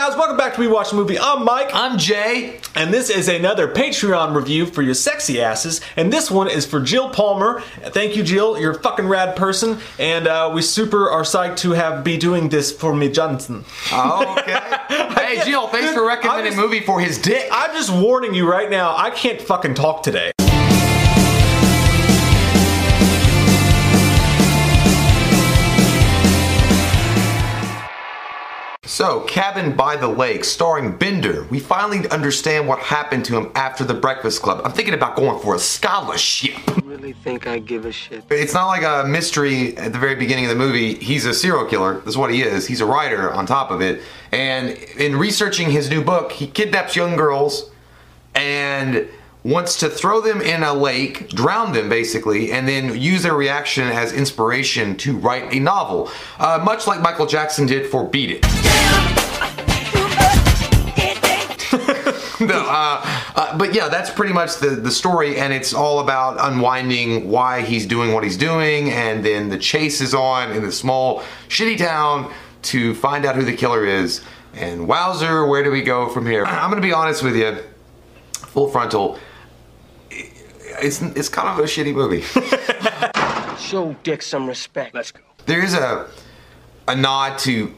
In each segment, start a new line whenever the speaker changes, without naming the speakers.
Guys, welcome back to We Watched a Movie. I'm Mike.
I'm Jay.
And this is another Patreon review for your sexy asses. And this one is for Jill Palmer. Thank you, Jill. You're a fucking rad person. And uh, we super are psyched to have be doing this for me, Johnson.
Oh, okay. hey, Jill, thanks for recommending a movie for his dick.
I'm just warning you right now, I can't fucking talk today.
So, Cabin by the Lake, starring Bender. We finally understand what happened to him after the Breakfast Club. I'm thinking about going for a scholarship.
You really think I give a shit?
It's not like a mystery at the very beginning of the movie. He's a serial killer. That's what he is. He's a writer on top of it. And in researching his new book, he kidnaps young girls and wants to throw them in a lake, drown them basically, and then use their reaction as inspiration to write a novel, uh, much like Michael Jackson did for Beat It. no, uh, uh, but yeah, that's pretty much the, the story, and it's all about unwinding why he's doing what he's doing, and then the chase is on in the small, shitty town to find out who the killer is. And wowzer, where do we go from here? I'm gonna be honest with you, full frontal it's it's kind of a shitty movie.
Show Dick some respect.
Let's go.
There is a a nod to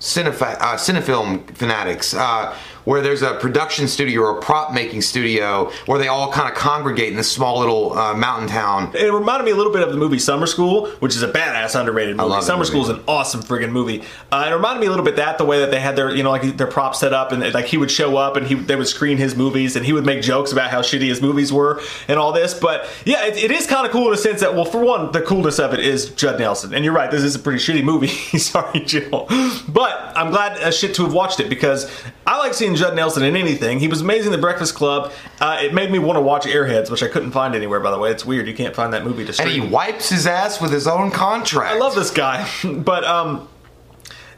cinefa- uh, cinefilm fanatics. Uh, where there's a production studio or a prop making studio where they all kind of congregate in this small little uh, mountain town.
It reminded me a little bit of the movie Summer School, which is a badass underrated movie. Summer. School is an awesome friggin' movie. Uh, it reminded me a little bit that the way that they had their you know like their props set up and like he would show up and he they would screen his movies and he would make jokes about how shitty his movies were and all this. But yeah, it, it is kind of cool in a sense that well, for one, the coolness of it is Judd Nelson, and you're right, this is a pretty shitty movie. Sorry, Jill, but I'm glad as shit to have watched it because I like seeing Judd Nelson in anything anything. He was amazing in The Breakfast Club. Uh, it made me want to watch Airheads, which I couldn't find anywhere, by the way. It's weird. You can't find that movie to stream.
And he wipes his ass with his own contract.
I love this guy. but, um,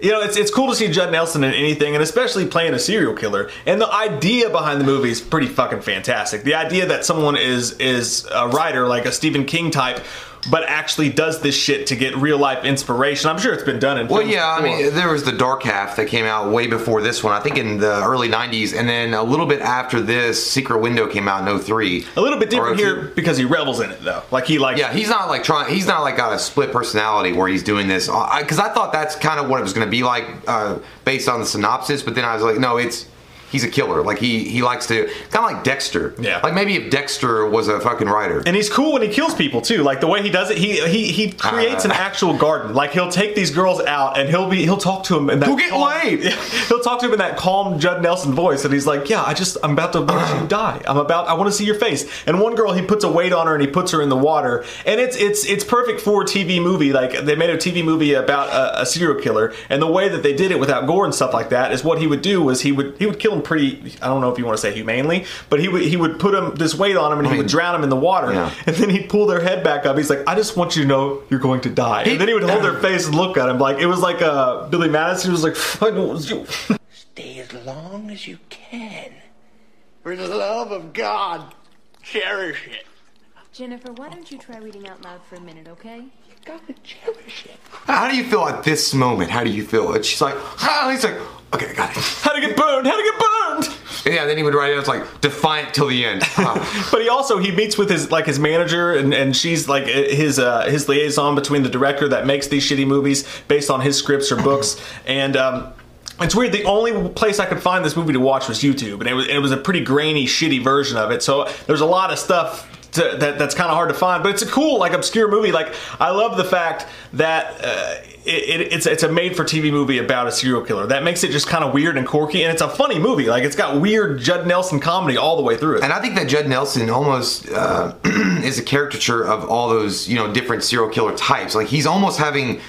you know, it's, it's cool to see Judd Nelson in anything, and especially playing a serial killer. And the idea behind the movie is pretty fucking fantastic. The idea that someone is is a writer like a Stephen King type but actually does this shit to get real life inspiration. I'm sure it's been done in.
Well, yeah, before. I mean, there was the Dark Half that came out way before this one. I think in the early '90s, and then a little bit after this, Secret Window came out in 03.
A little bit different here because he revels in it though. Like he like
yeah, he's not like trying. He's not like got a split personality where he's doing this. Because I, I, thought that's kind of what it was going to be like uh, based on the synopsis, but then I was like, no, it's he's a killer. Like he he likes to kind of like Dexter.
Yeah.
Like maybe if Dexter was a fucking writer.
And he's cool when he kills people too. Like the way he does it, he he he creates uh, an actual garden. Like he'll take these girls out and he'll be he'll talk to them in that.
Who get calm, laid?
He'll talk to him in that calm Judd Nelson voice, and he's like, "Yeah, I just I'm about to watch you die. I'm about I want to see your face." And one girl, he puts a weight on her and he puts her in the water, and it's it's it's perfect for a TV movie. Like they made a TV movie about a, a serial killer, and the way that they did it without gore and stuff like that is what he would do was he would he would kill him pretty. I don't don't know if you want to say humanely, but he would he would put him this weight on him and he would drown him in the water,
yeah.
and then he'd pull their head back up. He's like, I just want you to know you're going to die, and then he would hold their face and look at him like it was like uh, Billy Madison was like, I know it was you.
Stay as long as you can. For the love of God, cherish it.
Jennifer, why don't you try reading out loud for a minute, okay?
You Gotta cherish it.
How do you feel at this moment? How do you feel? And she's like, ah, he's like, okay, I got it.
How to get burned? How to get burned?
Yeah, then he would write it. It's like defiant till the end.
Oh. but he also he meets with his like his manager, and, and she's like his uh, his liaison between the director that makes these shitty movies based on his scripts or books, and. Um, it's weird. The only place I could find this movie to watch was YouTube, and it was it was a pretty grainy, shitty version of it. So there's a lot of stuff to, that that's kind of hard to find. But it's a cool, like obscure movie. Like I love the fact that uh, it, it, it's it's a made for TV movie about a serial killer. That makes it just kind of weird and quirky, and it's a funny movie. Like it's got weird Judd Nelson comedy all the way through it.
And I think that Judd Nelson almost uh, is a caricature of all those you know different serial killer types. Like he's almost having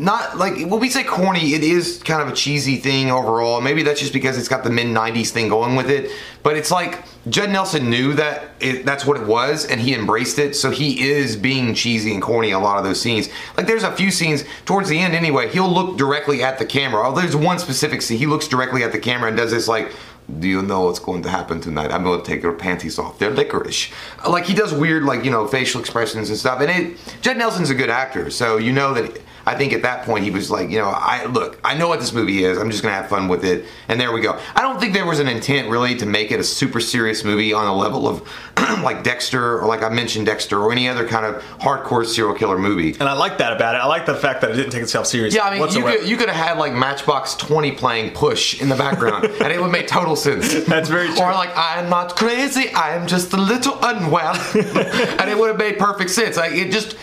not like when we say corny, it is kind of a cheesy thing overall. Maybe that's just because it's got the mid '90s thing going with it. But it's like Judd Nelson knew that it, that's what it was, and he embraced it. So he is being cheesy and corny in a lot of those scenes. Like there's a few scenes towards the end anyway. He'll look directly at the camera. Oh, there's one specific scene. He looks directly at the camera and does this like do you know what's going to happen tonight? I'm going to take your panties off. They're licorice. Like he does weird, like you know, facial expressions and stuff. And it, Judd Nelson's a good actor, so you know that. I think at that point he was like, you know, I look, I know what this movie is. I'm just gonna have fun with it, and there we go. I don't think there was an intent really to make it a super serious movie on a level of like Dexter or like I mentioned Dexter or any other kind of hardcore serial killer movie.
And I like that about it. I like the fact that it didn't take itself seriously.
Yeah, I mean, you
whatsoever.
could, you could have had like Matchbox 20 playing Push in the background, and it would make total sense.
That's very true.
Or like, I'm not crazy, I am just a little unwell, and it would have made perfect sense. Like it just,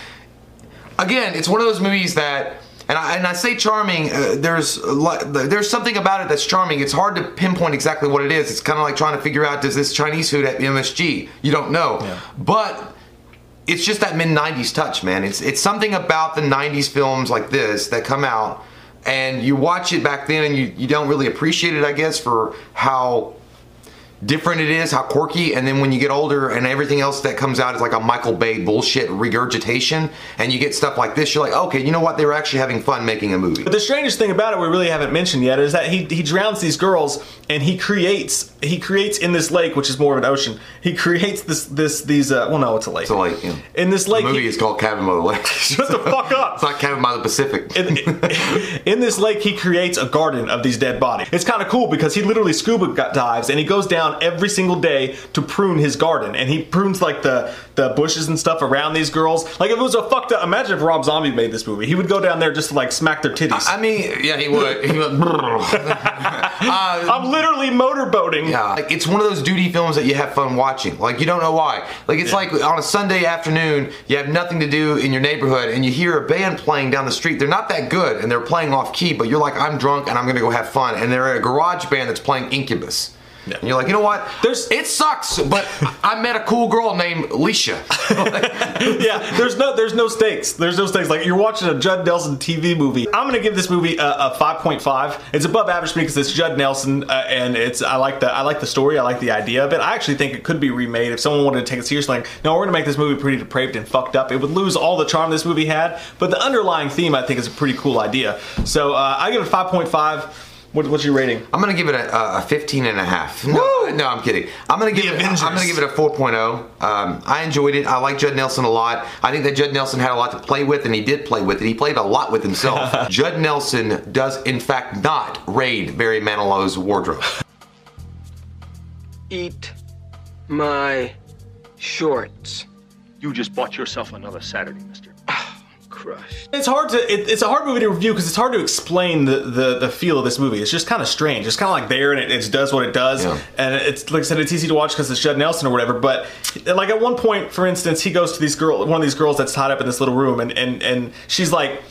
again, it's one of those movies that. And I, and I say charming. Uh, there's there's something about it that's charming. It's hard to pinpoint exactly what it is. It's kind of like trying to figure out does this Chinese food at MSG? You don't know, but it's just that mid '90s touch, man. It's it's something about the '90s films like this that come out, and you watch it back then, and you you don't really appreciate it, I guess, for how different it is, how quirky, and then when you get older and everything else that comes out is like a Michael Bay bullshit regurgitation, and you get stuff like this, you're like, okay, you know what? They were actually having fun making a movie.
But the strangest thing about it we really haven't mentioned yet is that he he drowns these girls and he creates he creates in this lake which is more of an ocean. He creates this this these uh well no it's a lake.
So like, you know,
in this lake
the movie
he-
is called Cabin by the Lake.
Shut the fuck up.
It's not Cabin by the Pacific.
in, in this lake, he creates a garden of these dead bodies. It's kind of cool because he literally scuba dives and he goes down every single day to prune his garden. And he prunes like the, the bushes and stuff around these girls. Like if it was a fucked up, imagine if Rob Zombie made this movie. He would go down there just to like smack their titties.
I mean, yeah, he would. He would. uh,
I'm literally motorboating.
Yeah, like it's one of those duty films that you have fun watching. Like you don't know why. Like it's like on a Sunday afternoon, you have nothing to do in your neighborhood, and you hear a band playing down the street. They're not that good, and they're playing off key, but you're like, I'm drunk and I'm gonna go have fun, and they're a garage band that's playing Incubus. And you're like, you know what?
There's-
it sucks, but I met a cool girl named Alicia.
yeah, there's no there's no stakes. There's no stakes. Like you're watching a Judd Nelson TV movie. I'm gonna give this movie a, a 5.5. It's above average because it's Judd Nelson, uh, and it's I like the I like the story. I like the idea of it. I actually think it could be remade if someone wanted to take it seriously. Like, no, we're gonna make this movie pretty depraved and fucked up. It would lose all the charm this movie had, but the underlying theme I think is a pretty cool idea. So uh, I give it 5.5. What, what's your rating?
I'm gonna give it a, a 15 and a half. No, no, I'm kidding. I'm gonna give
The
it.
Avengers.
I'm gonna give it a 4.0. Um, I enjoyed it. I like Judd Nelson a lot. I think that Judd Nelson had a lot to play with, and he did play with it. He played a lot with himself. Judd Nelson does, in fact, not raid Barry Manilow's wardrobe.
Eat my shorts.
You just bought yourself another Saturday, mister.
Crushed.
It's hard to. It, it's a hard movie to review because it's hard to explain the, the the feel of this movie. It's just kind of strange. It's kind of like there and it, it does what it does,
Yeah.
and it's like I said, it's easy to watch because it's Judd Nelson or whatever. But like at one point, for instance, he goes to these girl, one of these girls that's tied up in this little room, and and and she's like.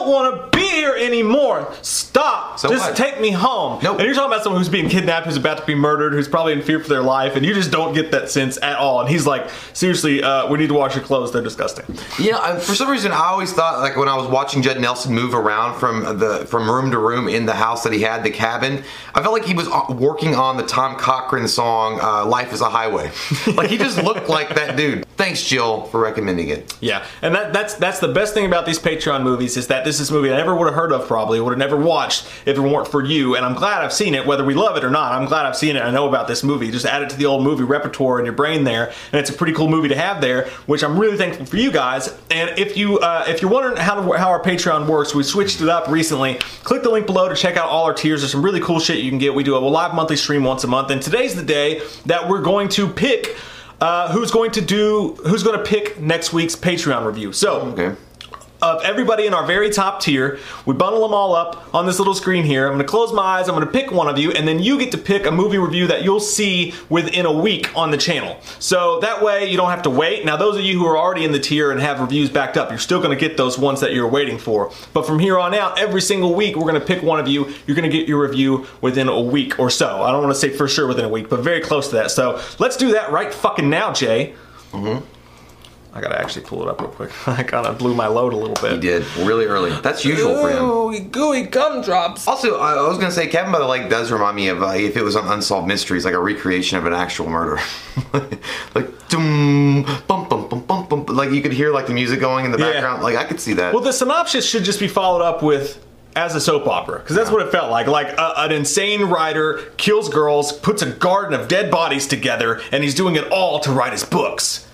Don't want to be here anymore. Stop.
So
just
what?
take me home.
Nope.
And you're talking about someone who's being kidnapped, who's about to be murdered, who's probably in fear for their life, and you just don't get that sense at all. And he's like, seriously, uh, we need to wash your clothes. They're disgusting.
Yeah, I- for some reason, I always thought like when I was watching Judd Nelson move around from the from room to room in the house that he had, the cabin, I felt like he was uh, working on the Tom Cochrane song uh, "Life Is a Highway." like he just looked like that dude. Thanks, Jill, for recommending it.
Yeah, and that, that's that's the best thing about these Patreon movies is that this is a movie I never would have heard of probably would have never watched if it weren't for you. And I'm glad I've seen it, whether we love it or not. I'm glad I've seen it. I know about this movie. Just add it to the old movie repertoire in your brain there, and it's a pretty cool movie to have there. Which I'm really thankful for you guys. And if you uh, if you're wondering how to, how our Patreon works, we switched it up recently. Click the link below to check out all our tiers. There's some really cool shit you can get. We do a live monthly stream once a month, and today's the day that we're going to pick uh, who's going to do who's going to pick next week's Patreon review. So
Okay.
Of everybody in our very top tier. We bundle them all up on this little screen here. I'm to close my eyes. I'm to pick one of you, and then you get to pick a movie review that you'll see within a week on the channel. So that way you don't have to wait. Now, those of you who are already in the tier and have reviews backed up, you're still to get those ones that you're waiting for. But from here on out, every single week, we're to pick one of you. You're to get your review within a week or so. I don't want to say for sure within a week, but very close to that. So let's do that right fucking now, Jay. Mm-hmm. I gotta actually pull it up real quick. I kind of blew my load a little bit.
He did really early. That's usual for him.
Ooh, gooey gumdrops.
Also, I I was gonna say Kevin by the Lake does remind me of uh, if it was on Unsolved Mysteries, like a recreation of an actual murder. like dum bum bum bum bum bum. Like you could hear like the music going in the
Yeah.
background. Like I could see that.
Well, the synopsis should just be followed up with as a soap opera because that's what it felt like. Like a, an insane writer kills girls, puts a garden of dead bodies together, and he's doing it all to write his books.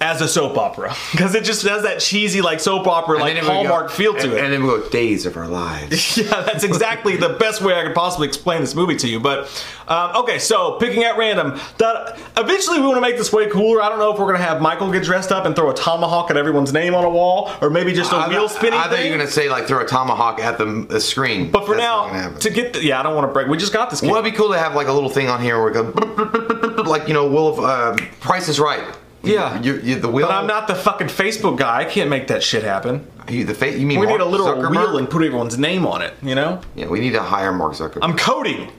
As a soap opera, because it just has that cheesy like soap opera
And
like Hallmark
go-
feel to
and,
it.
And then we go days of our lives.
yeah, that's exactly the best way I could possibly explain this movie to you. But um, okay, so picking at random. That eventually we want to make this way cooler. I don't know if we're gonna have Michael get dressed up and throw a tomahawk at everyone's name on a wall, or maybe just a
I,
wheel spinning
I thought
thing.
you were gonna say like throw a tomahawk at the, the screen.
but for
That's
now, to get the, yeah, I don't want to break. We just got this. Game.
well, it'd be cool to have like a little thing on here where it goes like you know, Will of uh, Price is Right.
Yeah.
you, you, the wheel.
but I'm not the fucking Facebook guy. I can't make that shit happen.
You, the fa- you mean
We need a literal
Zuckerberg?
wheel and put everyone's name on it. You know.
Yeah, we need to hire Mark Zuckerberg.
I'm coding.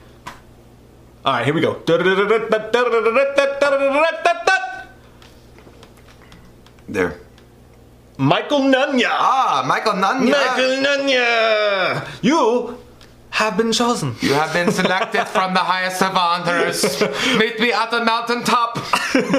All right, here we go.
there.
Michael Nunya.
Ah, Michael Nanya.
Michael Nunya. You have been chosen.
You have been selected from the highest of honors. Meet me at the mountaintop.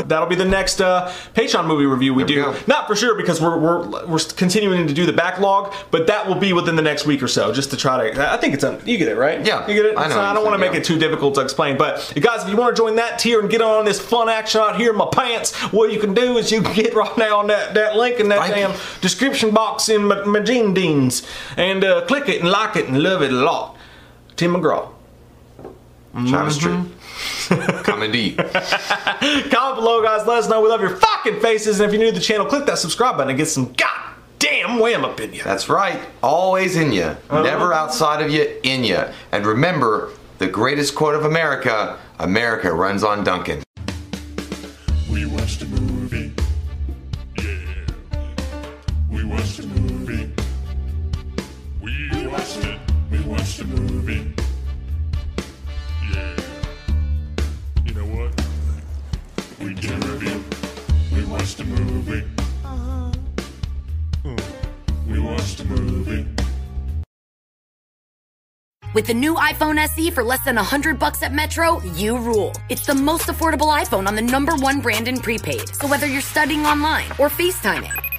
That'll be the next uh, Patreon movie review we
There
do.
go.
Not for sure because we're, we're we're continuing to do the backlog, but that will be within the next week or so, just to try to. I think it's a, you get it right.
Yeah,
you get it.
I know
So I don't want to
saying,
make
yeah.
it too difficult to explain, but you guys, if you want to join that tier and get on this fun action out here in my pants, what you can do is you can get right now on that, that link in that
Thank
damn
you.
description box in my, my Gene Deans and uh, click it and like it and love it a lot. Tim McGraw.
Travis
Mm-hmm.
Tritt. Coming deep.
Comment below, guys. Let us know we love your fucking faces. And if you're new to the channel, click that subscribe button and get some goddamn wham up in you.
That's right. Always in you.
Uh-huh.
Never outside of you, in you. And remember, the greatest quote of America America runs on
Dunkin'. Movie. Yeah. You know what? We did a review. We watched a movie. Uh-huh. Hmm. We watched a movie.
With the new iPhone SE for less than 100 bucks at Metro, you rule. It's the most affordable iPhone on the number one brand in prepaid. So whether you're studying online or FaceTiming,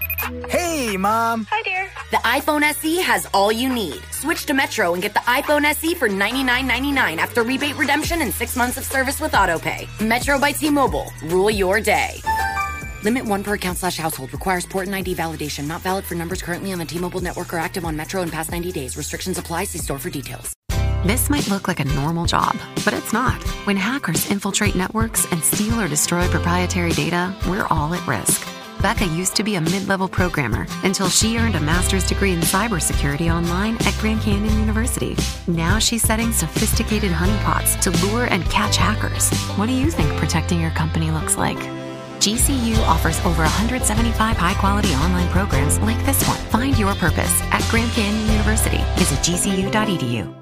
Hey, Mom.
Hi, dear.
the iPhone SE has all you need. Switch to Metro and get the iPhone SE for $99.99 after rebate redemption and six months of service with AutoPay. Metro by T-Mobile. Rule your day. Limit one per account slash household. Requires port and ID validation. Not valid for numbers currently on the T-Mobile network or active on Metro in past 90 days. Restrictions apply. See store for details.
This might look like a normal job, but it's not. When hackers infiltrate networks and steal or destroy proprietary data, we're all at risk. Becca used to be a mid level programmer until she earned a master's degree in cybersecurity online at Grand Canyon University. Now she's setting sophisticated honeypots to lure and catch hackers. What do you think protecting your company looks like? GCU offers over 175 high quality online programs like this one. Find your purpose at Grand Canyon University. Visit gcu.edu.